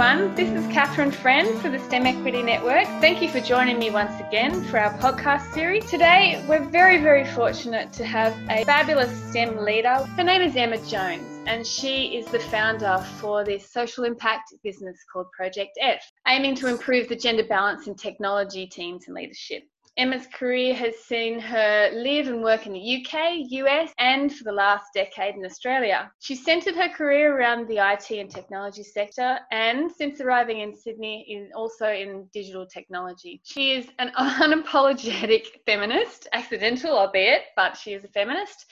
everyone. This is Catherine Friend for the STEM Equity Network. Thank you for joining me once again for our podcast series. Today, we're very, very fortunate to have a fabulous STEM leader. Her name is Emma Jones, and she is the founder for this social impact business called Project F, aiming to improve the gender balance in technology teams and leadership. Emma's career has seen her live and work in the UK, US, and for the last decade in Australia. She centred her career around the IT and technology sector, and since arriving in Sydney, in also in digital technology. She is an unapologetic feminist, accidental albeit, but she is a feminist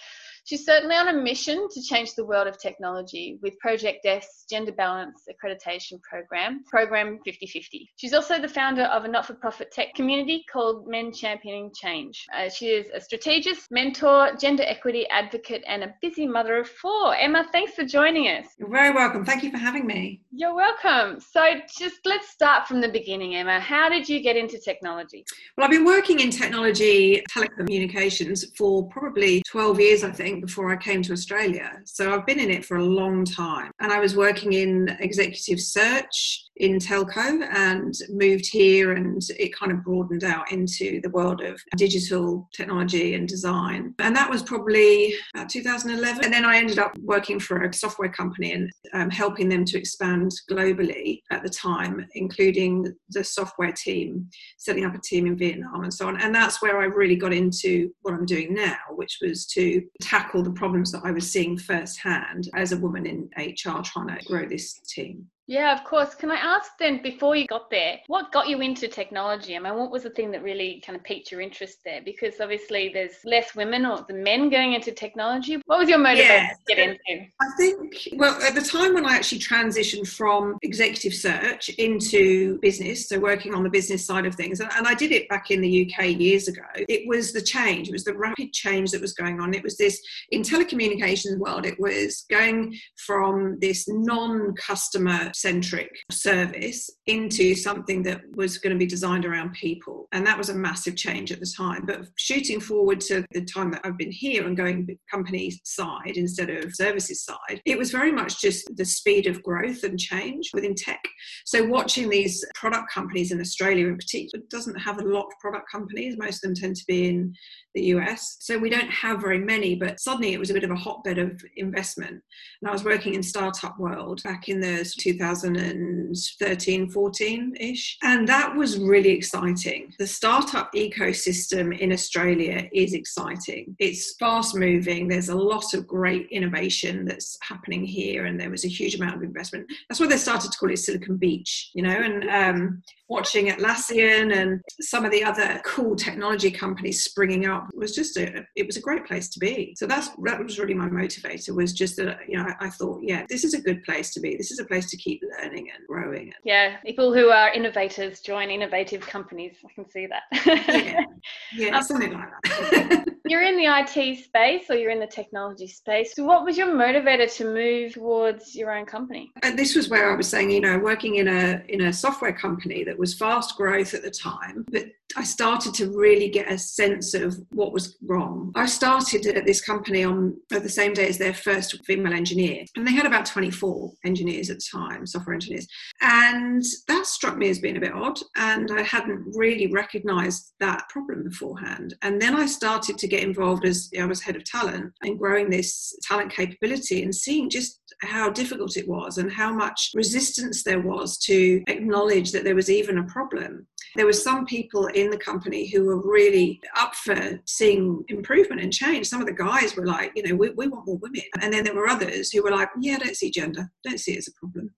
She's certainly on a mission to change the world of technology with Project F's Gender Balance Accreditation Program, Program 5050. She's also the founder of a not for profit tech community called Men Championing Change. Uh, she is a strategist, mentor, gender equity advocate, and a busy mother of four. Emma, thanks for joining us. You're very welcome. Thank you for having me. You're welcome. So, just let's start from the beginning, Emma. How did you get into technology? Well, I've been working in technology telecommunications for probably 12 years, I think before I came to Australia. So I've been in it for a long time. And I was working in executive search in telco and moved here and it kind of broadened out into the world of digital technology and design. And that was probably about 2011 and then i ended up working for a software company and um, helping them to expand globally at the time including the software team setting up a team in vietnam and so on. And that's where i really got into what i'm doing now which was to tackle the problems that i was seeing firsthand as a woman in hr trying to grow this team yeah, of course. Can I ask then, before you got there, what got you into technology? I mean, what was the thing that really kind of piqued your interest there? Because obviously there's less women or the men going into technology. What was your motivation yeah, to get into? I think, well, at the time when I actually transitioned from executive search into business, so working on the business side of things, and, and I did it back in the UK years ago, it was the change, it was the rapid change that was going on. It was this, in telecommunications world, it was going from this non customer centric service into something that was going to be designed around people. And that was a massive change at the time. But shooting forward to the time that I've been here and going company side instead of services side, it was very much just the speed of growth and change within tech. So watching these product companies in Australia in particular doesn't have a lot of product companies. Most of them tend to be in the US. So we don't have very many, but suddenly it was a bit of a hotbed of investment. And I was working in startup world back in the 2000 2013 14 ish. And that was really exciting. The startup ecosystem in Australia is exciting. It's fast moving. There's a lot of great innovation that's happening here, and there was a huge amount of investment. That's why they started to call it Silicon Beach, you know, and um, watching Atlassian and some of the other cool technology companies springing up was just a it was a great place to be so that's that was really my motivator was just that you know I, I thought yeah this is a good place to be this is a place to keep learning and growing yeah people who are innovators join innovative companies i can see that. Yeah, yeah um, something like that you're in the IT space or you're in the technology space. So what was your motivator to move towards your own company? And this was where I was saying, you know, working in a in a software company that was fast growth at the time, but I started to really get a sense of what was wrong. I started at this company on the same day as their first female engineer, and they had about 24 engineers at the time, software engineers. And that struck me as being a bit odd, and I hadn't really recognized that problem beforehand. And then I started to get involved as I was head of talent and growing this talent capability and seeing just how difficult it was and how much resistance there was to acknowledge that there was even a problem. There were some people in the company who were really up for seeing improvement and change. Some of the guys were like, you know, we, we want more women. And then there were others who were like, yeah, don't see gender, don't see it as a problem.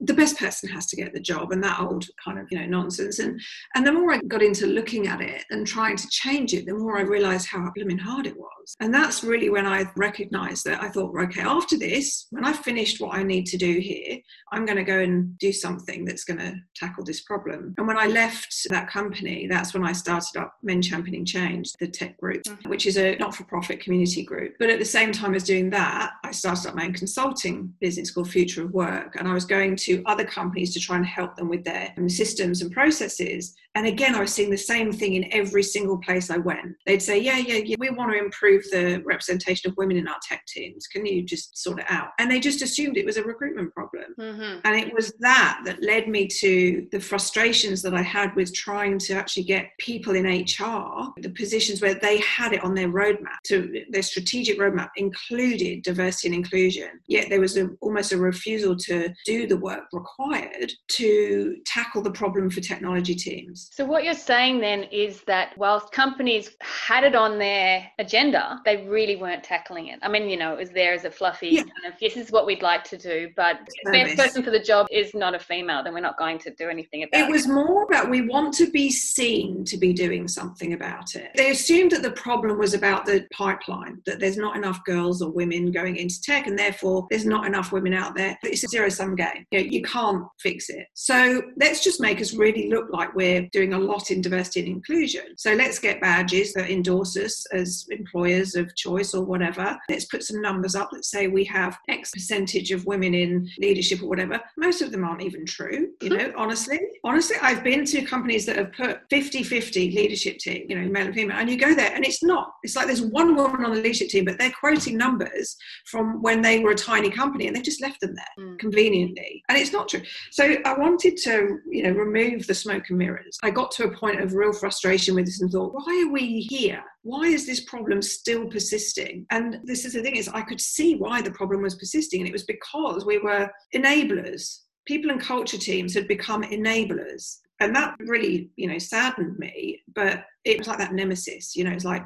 The best person has to get the job and that old kind of, you know, nonsense. And and the more I got into looking at it and trying to change it, the more I realized how blooming hard it was And that's really when I recognized that I thought, okay, after this, when I've finished what I need to do here, I'm going to go and do something that's going to tackle this problem. And when I left that company, that's when I started up Men Championing Change, the tech group, mm-hmm. which is a not for profit community group. But at the same time as doing that, I started up my own consulting business called Future of Work. And I was going to other companies to try and help them with their systems and processes. And again, I was seeing the same thing in every single place I went. They'd say, Yeah, yeah, yeah, we want to improve the representation of women in our tech teams. Can you just sort it out? And they just assumed it was a recruitment problem. Mm-hmm. And it was that that led me to the frustrations that I had with trying to actually get people in HR, the positions where they had it on their roadmap, to their strategic roadmap included diversity and inclusion. Yet there was a, almost a refusal to do the work required to tackle the problem for technology teams. So, what you're saying then is that whilst companies had it on their agenda, they really weren't tackling it. I mean, you know, it was there as a fluffy yeah. kind of, this is what we'd like to do, but the best person for the job is not a female, then we're not going to do anything about it. It was more about we want to be seen to be doing something about it. They assumed that the problem was about the pipeline, that there's not enough girls or women going into tech, and therefore there's not enough women out there. It's a zero sum game. You, know, you can't fix it. So let's just make us really look like we're doing a lot in diversity and inclusion. So let's get badges that endorse us as employers of choice or whatever. Let's put some numbers up. Let's say we have X percentage of women in leadership or whatever. Most of them aren't even true, you know, honestly. Honestly, I've been to companies that have put 50 50 leadership team, you know, male and female, and you go there and it's not. It's like there's one woman on the leadership team, but they're quoting numbers from when they were a tiny company and they've just left them there mm. conveniently. And it's not true. So I wanted to, you know, remove the smoke and mirrors. I got to a point of real frustration with this and thought, why are we here? Why is this problem still persisting? And this is the thing is I could see why the problem was persisting. And it was because we were enablers. People and culture teams had become enablers. And that really, you know, saddened me. But it was like that nemesis, you know, it's like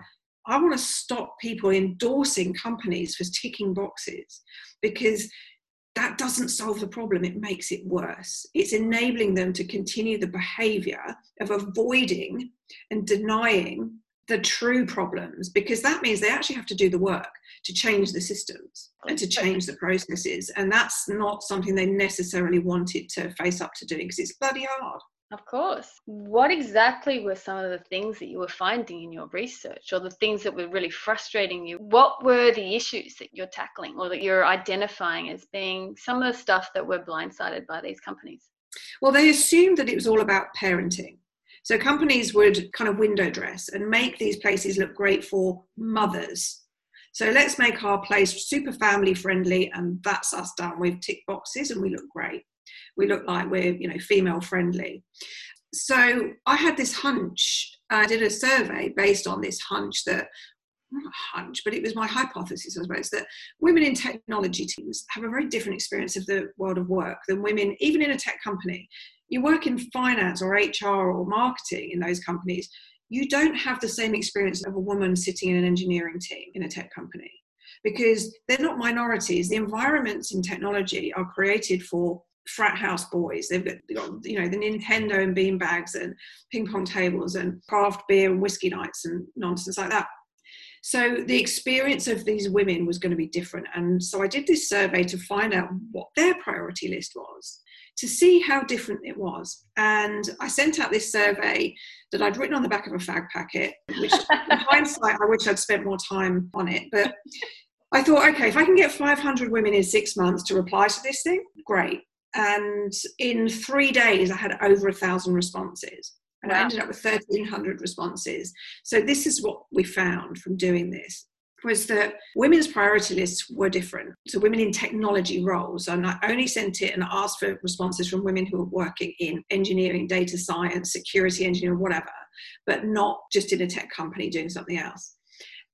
I want to stop people endorsing companies for ticking boxes because that doesn't solve the problem, it makes it worse. It's enabling them to continue the behavior of avoiding and denying the true problems because that means they actually have to do the work to change the systems and to change the processes. And that's not something they necessarily wanted to face up to doing because it's bloody hard. Of course. What exactly were some of the things that you were finding in your research or the things that were really frustrating you? What were the issues that you're tackling or that you're identifying as being some of the stuff that were blindsided by these companies? Well, they assumed that it was all about parenting. So companies would kind of window dress and make these places look great for mothers. So let's make our place super family friendly, and that's us done. We've ticked boxes and we look great we look like we're you know female friendly so i had this hunch i did a survey based on this hunch that not a hunch, but it was my hypothesis, I suppose, that women in technology teams have a very different experience of the world of work than women, even in a tech company. You work in finance or HR or marketing in those companies, you don't have the same experience of a woman sitting in an engineering team in a tech company because they're not minorities. The environments in technology are created for frat house boys. They've got, you know the Nintendo and bean bags and ping pong tables and craft beer and whiskey nights and nonsense like that. So the experience of these women was going to be different. And so I did this survey to find out what their priority list was, to see how different it was. And I sent out this survey that I'd written on the back of a fag packet, which in hindsight, I wish I'd spent more time on it. But I thought, okay, if I can get 500 women in six months to reply to this thing, great and in three days i had over a thousand responses and wow. i ended up with 1300 responses so this is what we found from doing this was that women's priority lists were different. So women in technology roles, and I only sent it and asked for responses from women who were working in engineering, data science, security engineering, whatever, but not just in a tech company doing something else.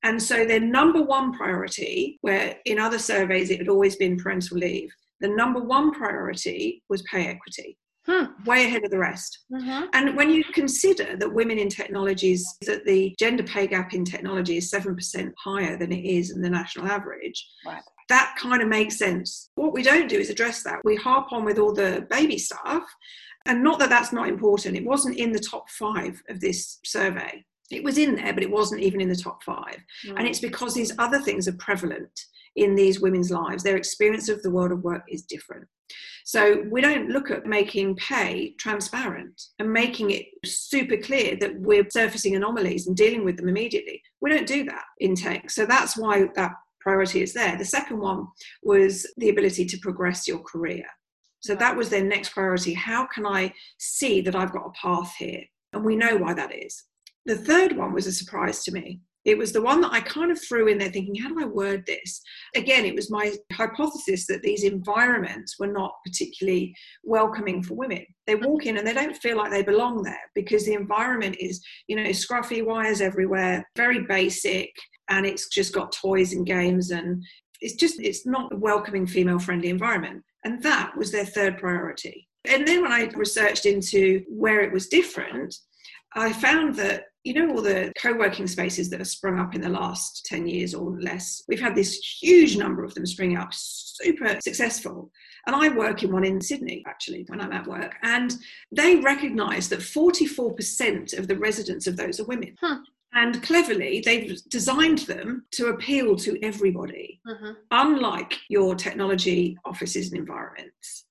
And so their number one priority, where in other surveys it had always been parental leave, the number one priority was pay equity. Hmm. Way ahead of the rest. Mm-hmm. And when you consider that women in technologies, that the gender pay gap in technology is 7% higher than it is in the national average, right. that kind of makes sense. What we don't do is address that. We harp on with all the baby stuff. And not that that's not important, it wasn't in the top five of this survey. It was in there, but it wasn't even in the top five. Mm. And it's because these other things are prevalent in these women's lives. Their experience of the world of work is different. So we don't look at making pay transparent and making it super clear that we're surfacing anomalies and dealing with them immediately. We don't do that in tech. So that's why that priority is there. The second one was the ability to progress your career. So that was their next priority. How can I see that I've got a path here? And we know why that is. The third one was a surprise to me. It was the one that I kind of threw in there thinking, how do I word this? Again, it was my hypothesis that these environments were not particularly welcoming for women. They walk in and they don't feel like they belong there because the environment is, you know, scruffy wires everywhere, very basic, and it's just got toys and games and it's just it's not a welcoming female friendly environment and that was their third priority and then when i researched into where it was different i found that you know all the co-working spaces that have sprung up in the last 10 years or less we've had this huge number of them spring up super successful and i work in one in sydney actually when i'm at work and they recognize that 44% of the residents of those are women huh. And cleverly, they've designed them to appeal to everybody, uh-huh. unlike your technology offices and environments.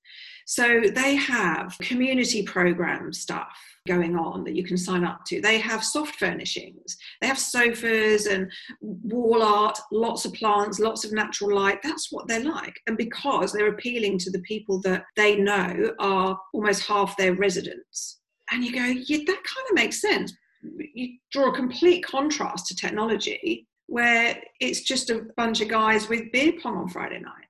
So they have community program stuff going on that you can sign up to. They have soft furnishings, they have sofas and wall art, lots of plants, lots of natural light. That's what they're like. And because they're appealing to the people that they know are almost half their residents. And you go, yeah, that kind of makes sense you draw a complete contrast to technology where it's just a bunch of guys with beer pong on Friday nights.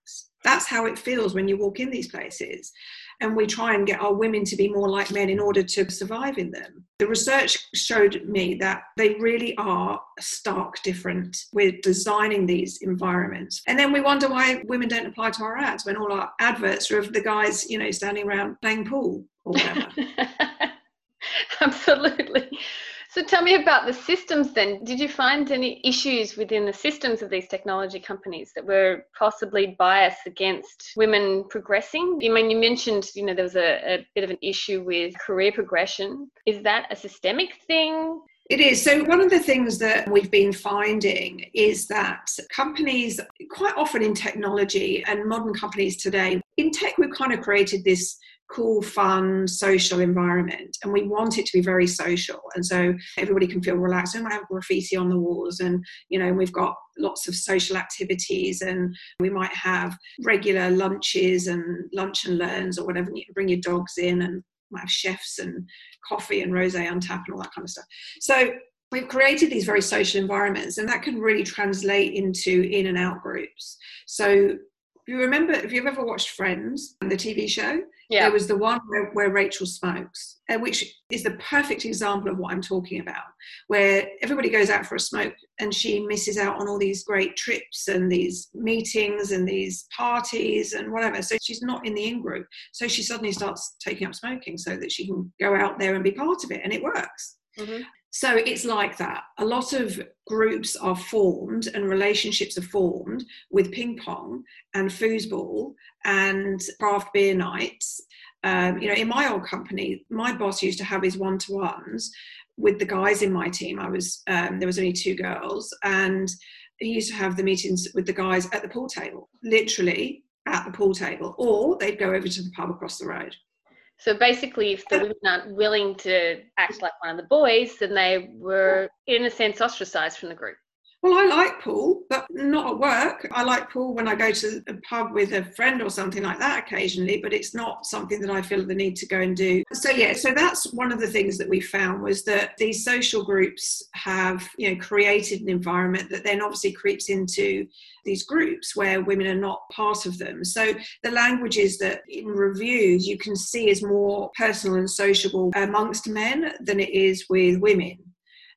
That's how it feels when you walk in these places. And we try and get our women to be more like men in order to survive in them. The research showed me that they really are stark different with designing these environments. And then we wonder why women don't apply to our ads when all our adverts are of the guys, you know, standing around playing pool or whatever. Absolutely. So tell me about the systems then. Did you find any issues within the systems of these technology companies that were possibly biased against women progressing? I mean, you mentioned, you know, there was a, a bit of an issue with career progression. Is that a systemic thing? It is. So, one of the things that we've been finding is that companies, quite often in technology and modern companies today, in tech, we've kind of created this cool, fun, social environment. And we want it to be very social. And so everybody can feel relaxed. And we have graffiti on the walls, and you know, we've got lots of social activities, and we might have regular lunches and lunch and learns or whatever. You can bring your dogs in and might have chefs and coffee and rosé on tap and all that kind of stuff. So we've created these very social environments and that can really translate into in and out groups so you remember if you've ever watched friends the tv show yeah. There was the one where, where Rachel smokes, uh, which is the perfect example of what I'm talking about, where everybody goes out for a smoke and she misses out on all these great trips and these meetings and these parties and whatever. So she's not in the in group. So she suddenly starts taking up smoking so that she can go out there and be part of it, and it works. Mm-hmm. So it's like that. A lot of groups are formed and relationships are formed with ping pong and foosball and craft beer nights. Um, you know, in my old company, my boss used to have his one to ones with the guys in my team. I was um, there was only two girls, and he used to have the meetings with the guys at the pool table, literally at the pool table, or they'd go over to the pub across the road. So basically, if the women aren't willing to act like one of the boys, then they were, in a sense, ostracized from the group. Well, I like pool, but not at work. I like pool when I go to a pub with a friend or something like that occasionally, but it's not something that I feel the need to go and do. So yeah, so that's one of the things that we found was that these social groups have, you know, created an environment that then obviously creeps into these groups where women are not part of them. So the languages that in reviews you can see is more personal and sociable amongst men than it is with women.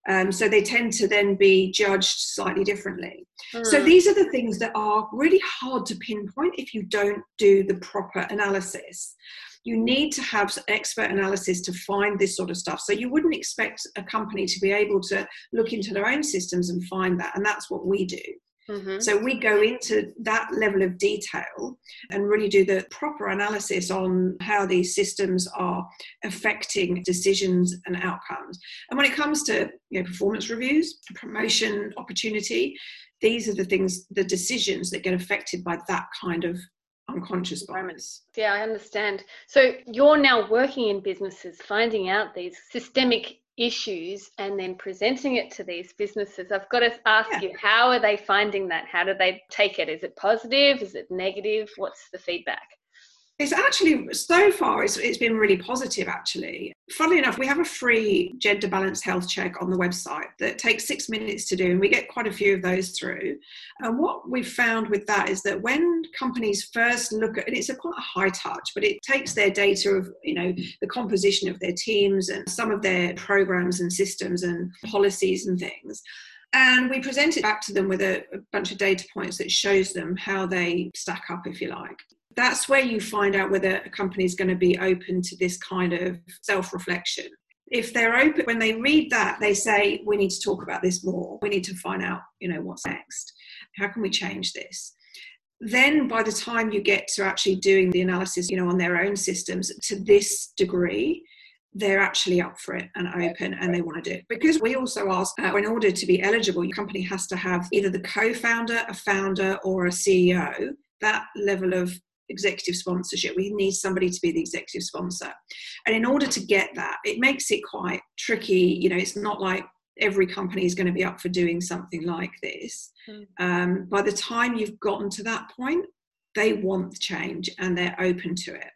Um, so they tend to then be judged slightly differently. Mm. So hmm. these are the things that are really hard to pinpoint if you don't do the proper analysis. You need to have expert analysis to find this sort of stuff. So you wouldn't expect a company to be able to look into their own systems and find that. And that's what we do. Mm-hmm. So we go into that level of detail and really do the proper analysis on how these systems are affecting decisions and outcomes. And when it comes to you know, performance reviews, promotion opportunity, these are the things, the decisions that get affected by that kind of unconscious bias. Yeah, I understand. So you're now working in businesses, finding out these systemic issues and then presenting it to these businesses i've got to ask yeah. you how are they finding that? How do they take it? Is it positive? Is it negative? What's the feedback it's actually, so far, it's, it's been really positive actually. Funnily enough, we have a free gender balanced health check on the website that takes six minutes to do, and we get quite a few of those through. And what we've found with that is that when companies first look at, and it's a quite a high touch, but it takes their data of, you know, the composition of their teams and some of their programs and systems and policies and things. And we present it back to them with a, a bunch of data points that shows them how they stack up, if you like that's where you find out whether a company is going to be open to this kind of self reflection. If they're open, when they read that, they say, we need to talk about this more. We need to find out, you know, what's next. How can we change this? Then by the time you get to actually doing the analysis, you know, on their own systems to this degree, they're actually up for it and open and they want to do it. Because we also ask, uh, in order to be eligible, your company has to have either the co founder, a founder, or a CEO. That level of executive sponsorship. We need somebody to be the executive sponsor. And in order to get that, it makes it quite tricky. You know, it's not like every company is going to be up for doing something like this. Mm. Um, by the time you've gotten to that point, they want change and they're open to it.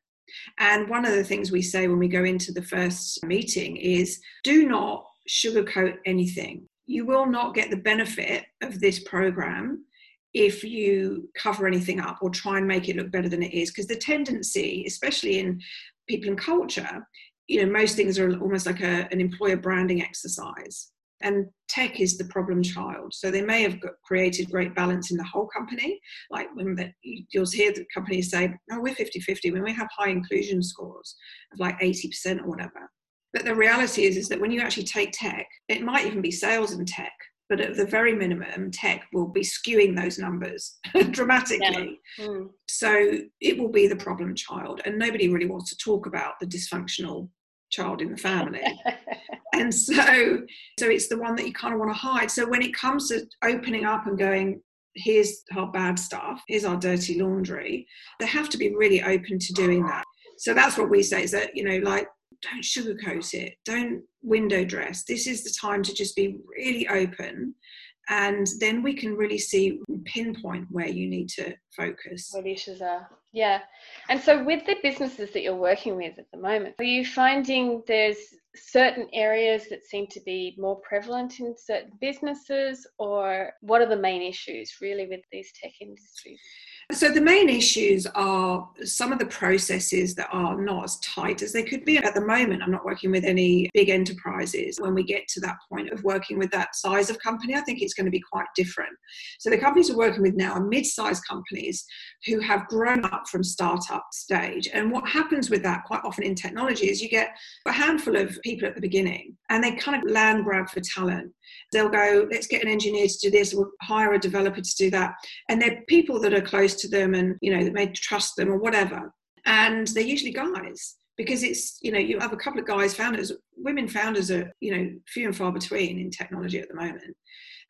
And one of the things we say when we go into the first meeting is do not sugarcoat anything. You will not get the benefit of this program if you cover anything up or try and make it look better than it is. Because the tendency, especially in people and culture, you know, most things are almost like a, an employer branding exercise. And tech is the problem child. So they may have created great balance in the whole company. Like when the, you'll hear the companies say, oh, we're 50 50 when we have high inclusion scores of like 80% or whatever. But the reality is, is that when you actually take tech, it might even be sales and tech but at the very minimum, tech will be skewing those numbers dramatically. Yeah. Mm. So it will be the problem child, and nobody really wants to talk about the dysfunctional child in the family. and so, so it's the one that you kind of want to hide. So when it comes to opening up and going, here's our bad stuff, here's our dirty laundry, they have to be really open to doing that. So that's what we say is that, you know, like don't sugarcoat it. Don't window dress. This is the time to just be really open and then we can really see pinpoint where you need to focus. What issues are. Yeah. And so with the businesses that you're working with at the moment are you finding there's certain areas that seem to be more prevalent in certain businesses or what are the main issues really with these tech industries so the main issues are some of the processes that are not as tight as they could be. At the moment, I'm not working with any big enterprises. When we get to that point of working with that size of company, I think it's going to be quite different. So the companies we're working with now are mid-sized companies who have grown up from startup stage. And what happens with that quite often in technology is you get a handful of people at the beginning and they kind of land grab for talent. They'll go, let's get an engineer to do this, we'll hire a developer to do that. And they're people that are close to them and, you know, that may trust them or whatever. And they're usually guys because it's, you know, you have a couple of guys founders, women founders are, you know, few and far between in technology at the moment.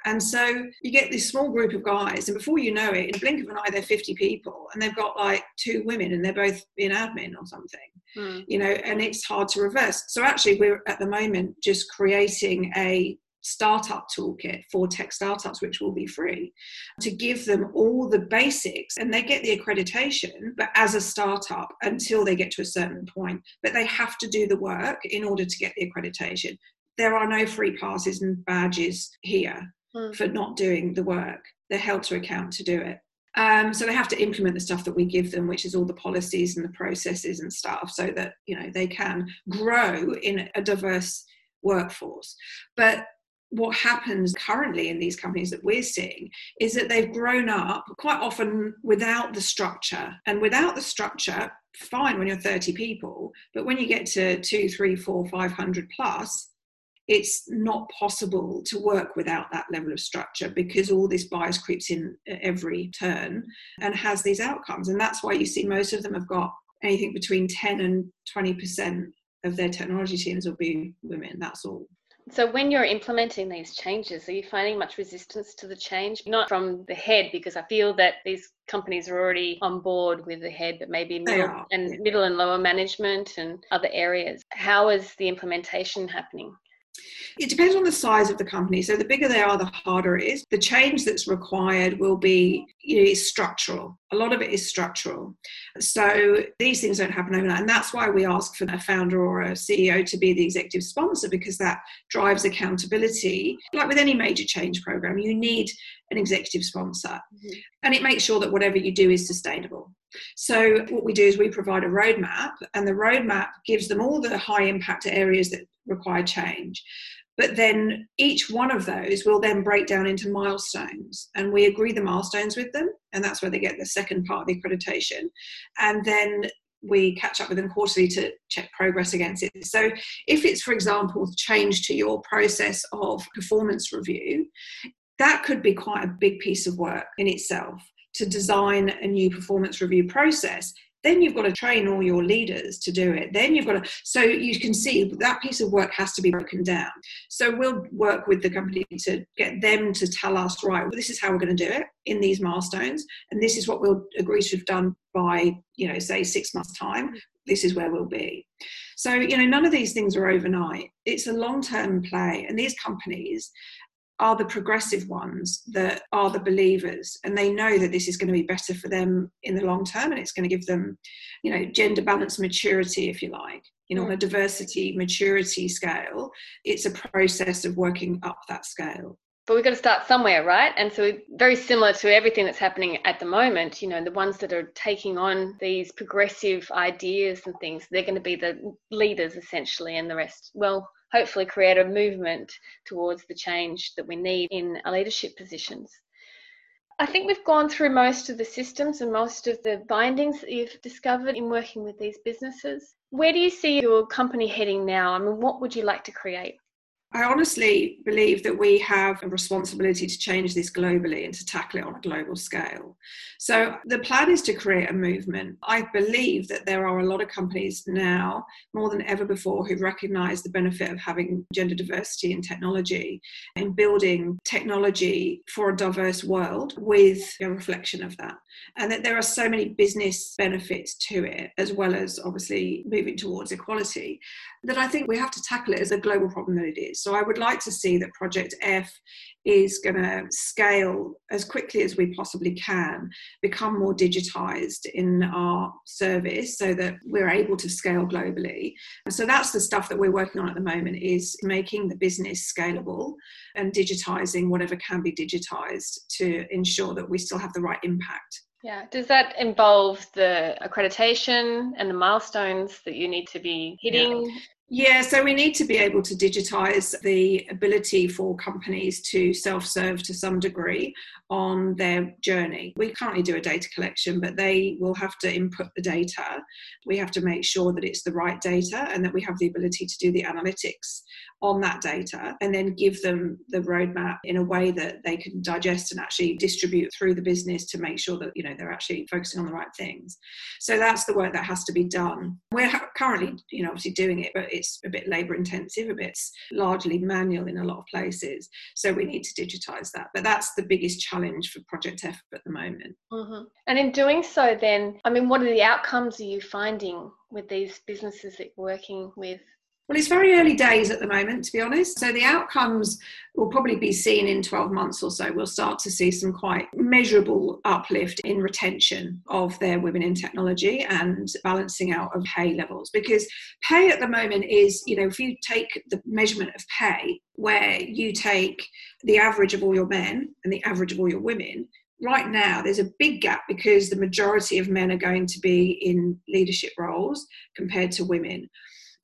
And so you get this small group of guys, and before you know it, in a blink of an eye, they're 50 people, and they've got like two women, and they're both in admin or something, mm. you know, and it's hard to reverse. So actually, we're at the moment just creating a startup toolkit for tech startups, which will be free, to give them all the basics and they get the accreditation, but as a startup until they get to a certain point. But they have to do the work in order to get the accreditation. There are no free passes and badges here mm. for not doing the work. They're held to account to do it. Um, so they have to implement the stuff that we give them, which is all the policies and the processes and stuff, so that you know they can grow in a diverse workforce. But what happens currently in these companies that we're seeing is that they've grown up quite often without the structure. And without the structure, fine when you're 30 people, but when you get to two, three, four, five hundred plus, it's not possible to work without that level of structure because all this bias creeps in at every turn and has these outcomes. And that's why you see most of them have got anything between 10 and 20% of their technology teams will be women. That's all. So, when you're implementing these changes, are you finding much resistance to the change? Not from the head, because I feel that these companies are already on board with the head, but maybe middle and middle and lower management and other areas. How is the implementation happening? It depends on the size of the company. So the bigger they are, the harder it is. The change that's required will be you know, structural. A lot of it is structural. So these things don't happen overnight. And that's why we ask for a founder or a CEO to be the executive sponsor because that drives accountability. Like with any major change program, you need an executive sponsor. Mm-hmm. And it makes sure that whatever you do is sustainable. So, what we do is we provide a roadmap, and the roadmap gives them all the high impact areas that require change. But then each one of those will then break down into milestones, and we agree the milestones with them, and that's where they get the second part of the accreditation. And then we catch up with them quarterly to check progress against it. So, if it's, for example, change to your process of performance review, that could be quite a big piece of work in itself to design a new performance review process then you've got to train all your leaders to do it. Then you've got to so you can see that piece of work has to be broken down. So we'll work with the company to get them to tell us right well, this is how we're going to do it in these milestones and this is what we'll agree to have done by you know say six months time. This is where we'll be. So you know none of these things are overnight. It's a long term play and these companies are the progressive ones that are the believers and they know that this is going to be better for them in the long term and it's going to give them you know gender balance maturity if you like. You know on a mm. diversity maturity scale it's a process of working up that scale. But we've got to start somewhere right? And so very similar to everything that's happening at the moment you know the ones that are taking on these progressive ideas and things they're going to be the leaders essentially and the rest. Well hopefully create a movement towards the change that we need in our leadership positions. I think we've gone through most of the systems and most of the bindings that you've discovered in working with these businesses. Where do you see your company heading now? I mean, what would you like to create? I honestly believe that we have a responsibility to change this globally and to tackle it on a global scale. So, the plan is to create a movement. I believe that there are a lot of companies now, more than ever before, who recognize the benefit of having gender diversity in technology and building technology for a diverse world with a reflection of that. And that there are so many business benefits to it, as well as obviously moving towards equality, that I think we have to tackle it as a global problem that it is. So I would like to see that Project F is going to scale as quickly as we possibly can, become more digitized in our service so that we're able to scale globally. So that's the stuff that we're working on at the moment is making the business scalable and digitizing whatever can be digitized to ensure that we still have the right impact. Yeah. Does that involve the accreditation and the milestones that you need to be hitting? Yeah. Yeah, so we need to be able to digitize the ability for companies to self serve to some degree on their journey. We currently do a data collection, but they will have to input the data. We have to make sure that it's the right data and that we have the ability to do the analytics on that data and then give them the roadmap in a way that they can digest and actually distribute through the business to make sure that you know they're actually focusing on the right things. So that's the work that has to be done. We're currently you know obviously doing it but it's a bit labor intensive a bit largely manual in a lot of places. So we need to digitize that. But that's the biggest challenge for project f at the moment. Mm-hmm. and in doing so then i mean what are the outcomes are you finding with these businesses that you're working with well, it's very early days at the moment, to be honest. So the outcomes will probably be seen in 12 months or so. We'll start to see some quite measurable uplift in retention of their women in technology and balancing out of pay levels. Because pay at the moment is, you know, if you take the measurement of pay, where you take the average of all your men and the average of all your women, right now there's a big gap because the majority of men are going to be in leadership roles compared to women.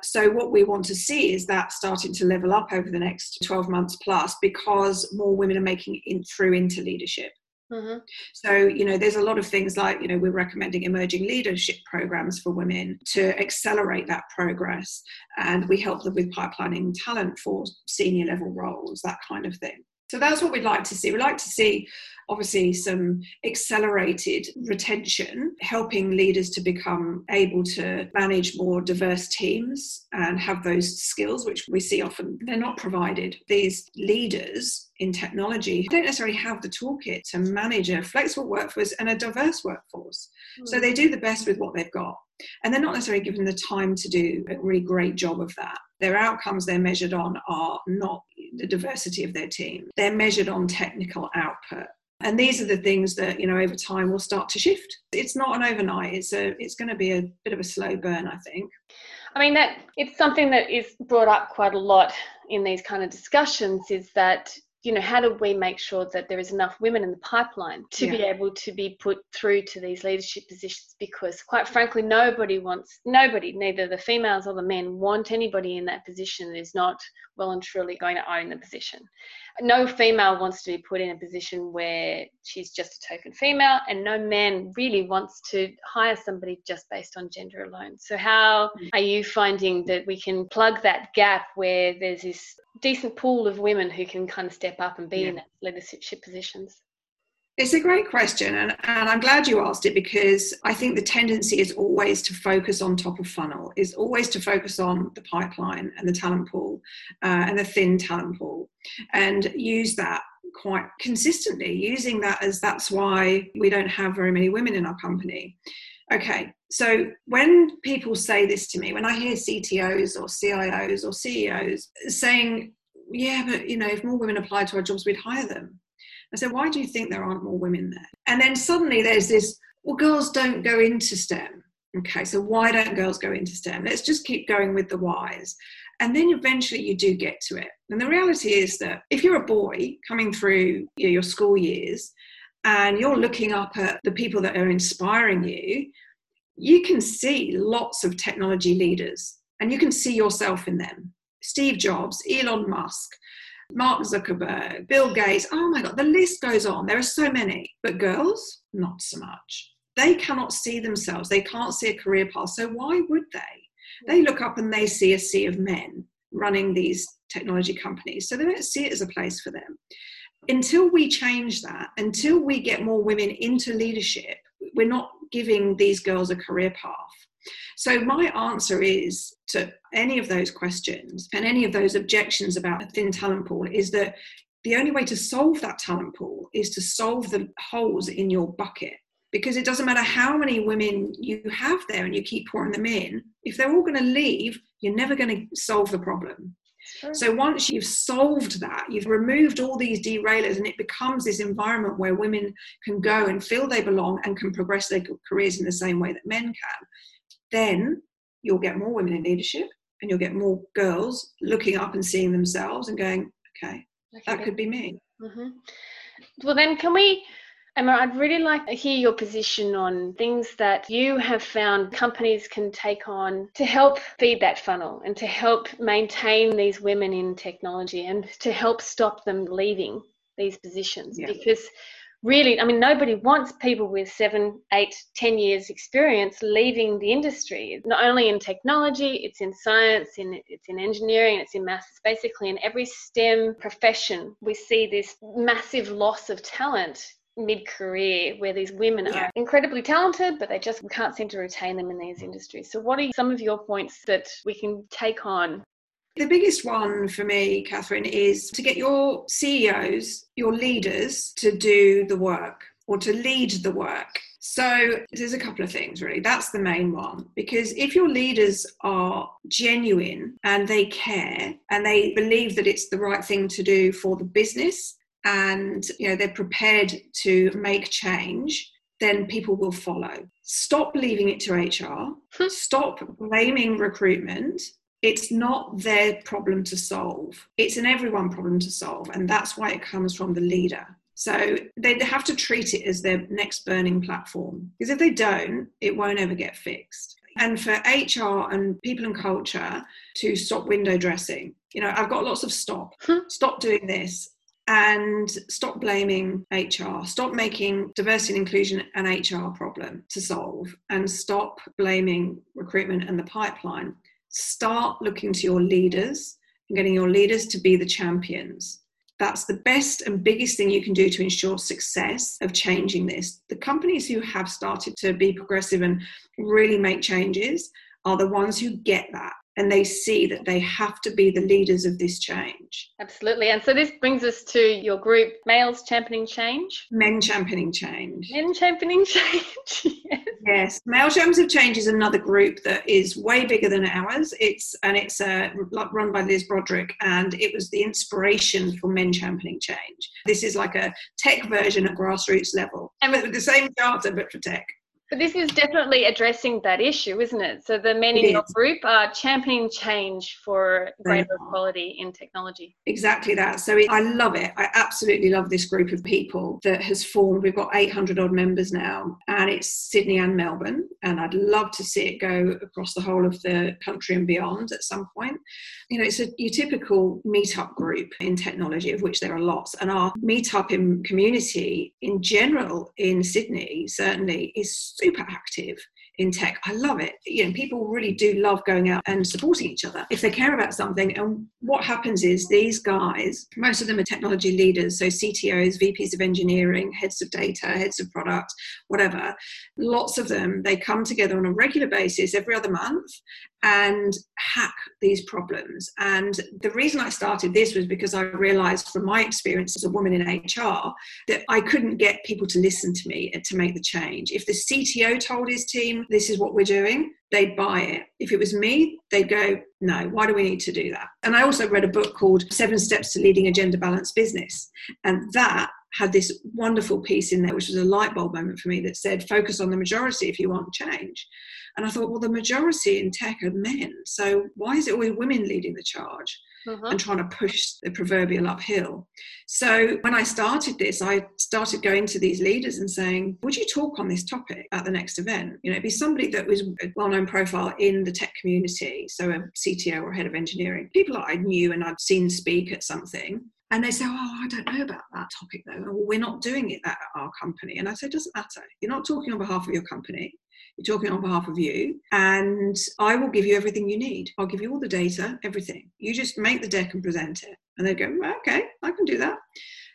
So, what we want to see is that starting to level up over the next 12 months plus because more women are making it in, through into leadership. Mm-hmm. So, you know, there's a lot of things like, you know, we're recommending emerging leadership programs for women to accelerate that progress. And we help them with pipelining talent for senior level roles, that kind of thing. So that's what we'd like to see. We'd like to see, obviously, some accelerated retention, helping leaders to become able to manage more diverse teams and have those skills, which we see often they're not provided. These leaders in technology don't necessarily have the toolkit to manage a flexible workforce and a diverse workforce. Mm. So they do the best with what they've got. And they're not necessarily given the time to do a really great job of that. Their outcomes they're measured on are not the diversity of their team. They're measured on technical output. And these are the things that, you know, over time will start to shift. It's not an overnight. It's a it's going to be a bit of a slow burn, I think. I mean that it's something that is brought up quite a lot in these kind of discussions is that you know how do we make sure that there is enough women in the pipeline to yeah. be able to be put through to these leadership positions because quite frankly nobody wants nobody neither the females or the men want anybody in that position that is not well and truly going to own the position no female wants to be put in a position where she's just a token female and no man really wants to hire somebody just based on gender alone so how mm. are you finding that we can plug that gap where there's this decent pool of women who can kind of step up and be yeah. in leadership positions? It's a great question, and, and I'm glad you asked it because I think the tendency is always to focus on top of funnel, is always to focus on the pipeline and the talent pool uh, and the thin talent pool, and use that quite consistently, using that as that's why we don't have very many women in our company. Okay, so when people say this to me, when I hear CTOs or CIOs or CEOs saying, yeah, but you know, if more women applied to our jobs, we'd hire them. I said, why do you think there aren't more women there? And then suddenly there's this, well, girls don't go into STEM. Okay, so why don't girls go into STEM? Let's just keep going with the whys. And then eventually you do get to it. And the reality is that if you're a boy coming through your school years and you're looking up at the people that are inspiring you, you can see lots of technology leaders and you can see yourself in them. Steve Jobs, Elon Musk, Mark Zuckerberg, Bill Gates. Oh my God, the list goes on. There are so many. But girls, not so much. They cannot see themselves, they can't see a career path. So why would they? They look up and they see a sea of men running these technology companies. So they don't see it as a place for them until we change that, until we get more women into leadership, we're not giving these girls a career path. So, my answer is to any of those questions and any of those objections about a thin talent pool is that the only way to solve that talent pool is to solve the holes in your bucket. Because it doesn't matter how many women you have there and you keep pouring them in, if they're all going to leave, you're never going to solve the problem. So once you've solved that, you've removed all these derailers, and it becomes this environment where women can go and feel they belong and can progress their careers in the same way that men can. Then you'll get more women in leadership, and you'll get more girls looking up and seeing themselves and going, "Okay, that could be me." Mm-hmm. Well, then, can we Emma, I'd really like to hear your position on things that you have found companies can take on to help feed that funnel and to help maintain these women in technology and to help stop them leaving these positions. Yeah. Because really, I mean, nobody wants people with seven, eight, ten years experience leaving the industry. Not only in technology, it's in science, in it's in engineering, it's in maths. It's basically in every STEM profession, we see this massive loss of talent mid-career where these women yeah. are incredibly talented but they just can't seem to retain them in these industries so what are some of your points that we can take on the biggest one for me, Catherine, is to get your CEOs, your leaders, to do the work or to lead the work. So there's a couple of things really. That's the main one. Because if your leaders are genuine and they care and they believe that it's the right thing to do for the business and you know they're prepared to make change then people will follow. Stop leaving it to hr hmm. stop blaming recruitment. It's not their problem to solve. It's an everyone problem to solve and that's why it comes from the leader. So they have to treat it as their next burning platform because if they don't it won't ever get fixed. And for HR and people and culture to stop window dressing. You know, I've got lots of stop, hmm. stop doing this and stop blaming HR. Stop making diversity and inclusion an HR problem to solve and stop blaming recruitment and the pipeline. Start looking to your leaders and getting your leaders to be the champions. That's the best and biggest thing you can do to ensure success of changing this. The companies who have started to be progressive and really make changes are the ones who get that and they see that they have to be the leaders of this change. Absolutely. And so this brings us to your group, Males Championing Change. Men Championing Change. Men Championing Change. yes. yes. Male Champions of Change is another group that is way bigger than ours. It's and it's uh, run by Liz Broderick, and it was the inspiration for Men Championing Change. This is like a tech version at grassroots level, and with the same charter but for tech. But this is definitely addressing that issue, isn't it? So the men it in your group are championing change for greater equality in technology. Exactly that. So it, I love it. I absolutely love this group of people that has formed. We've got 800 odd members now, and it's Sydney and Melbourne. And I'd love to see it go across the whole of the country and beyond at some point. You know, it's a your typical meetup group in technology, of which there are lots. And our meetup in community in general in Sydney certainly is super active in tech. I love it. You know, people really do love going out and supporting each other if they care about something. And what happens is these guys, most of them are technology leaders, so CTOs, VPs of engineering, heads of data, heads of product, whatever. Lots of them, they come together on a regular basis every other month and hack these problems. And the reason I started this was because I realized from my experience as a woman in HR that I couldn't get people to listen to me and to make the change. If the CTO told his team, this is what we're doing, they'd buy it. If it was me, they'd go, no, why do we need to do that? And I also read a book called Seven Steps to Leading a Gender Balanced Business. And that had this wonderful piece in there, which was a light bulb moment for me that said, focus on the majority if you want change. And I thought, well, the majority in tech are men. So why is it always women leading the charge? Uh-huh. and trying to push the proverbial uphill. So when I started this, I started going to these leaders and saying, Would you talk on this topic at the next event? You know, be somebody that was a well known profile in the tech community, so a CTO or head of engineering, people that I knew and I'd seen speak at something. And they say, Oh, I don't know about that topic though. We're not doing it at our company. And I say, It doesn't matter. You're not talking on behalf of your company. You're talking on behalf of you, and I will give you everything you need. I'll give you all the data, everything. You just make the deck and present it. And they go, okay, I can do that.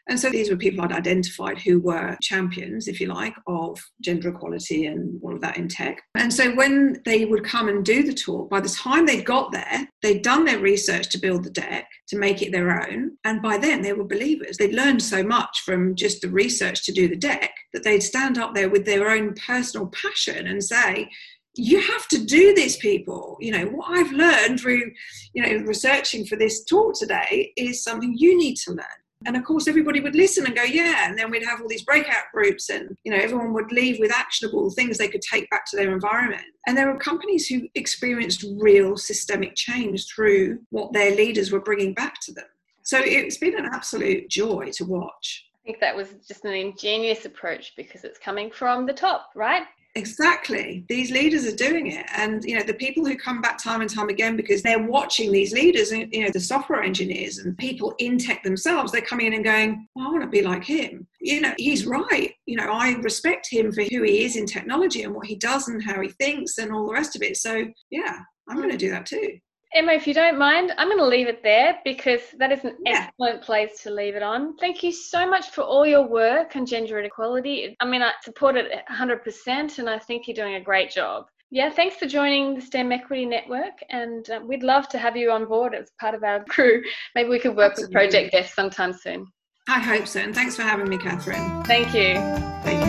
And so these were people I'd identified who were champions, if you like, of gender equality and all of that in tech. And so when they would come and do the talk, by the time they'd got there, they'd done their research to build the deck, to make it their own. And by then they were believers. They'd learned so much from just the research to do the deck that they'd stand up there with their own personal passion and say, you have to do this people you know what i've learned through you know researching for this talk today is something you need to learn and of course, everybody would listen and go, yeah. And then we'd have all these breakout groups, and you know, everyone would leave with actionable things they could take back to their environment. And there were companies who experienced real systemic change through what their leaders were bringing back to them. So it's been an absolute joy to watch. I think that was just an ingenious approach because it's coming from the top, right? Exactly. These leaders are doing it. And, you know, the people who come back time and time again because they're watching these leaders, and, you know, the software engineers and people in tech themselves, they're coming in and going, well, I want to be like him. You know, he's right. You know, I respect him for who he is in technology and what he does and how he thinks and all the rest of it. So, yeah, I'm going to hmm. do that too. Emma, if you don't mind, I'm going to leave it there because that is an yeah. excellent place to leave it on. Thank you so much for all your work on gender inequality. I mean, I support it 100% and I think you're doing a great job. Yeah, thanks for joining the STEM Equity Network, and uh, we'd love to have you on board as part of our crew. Maybe we could work Absolutely. with Project Guest sometime soon. I hope so, and thanks for having me, Catherine. Thank you. Thank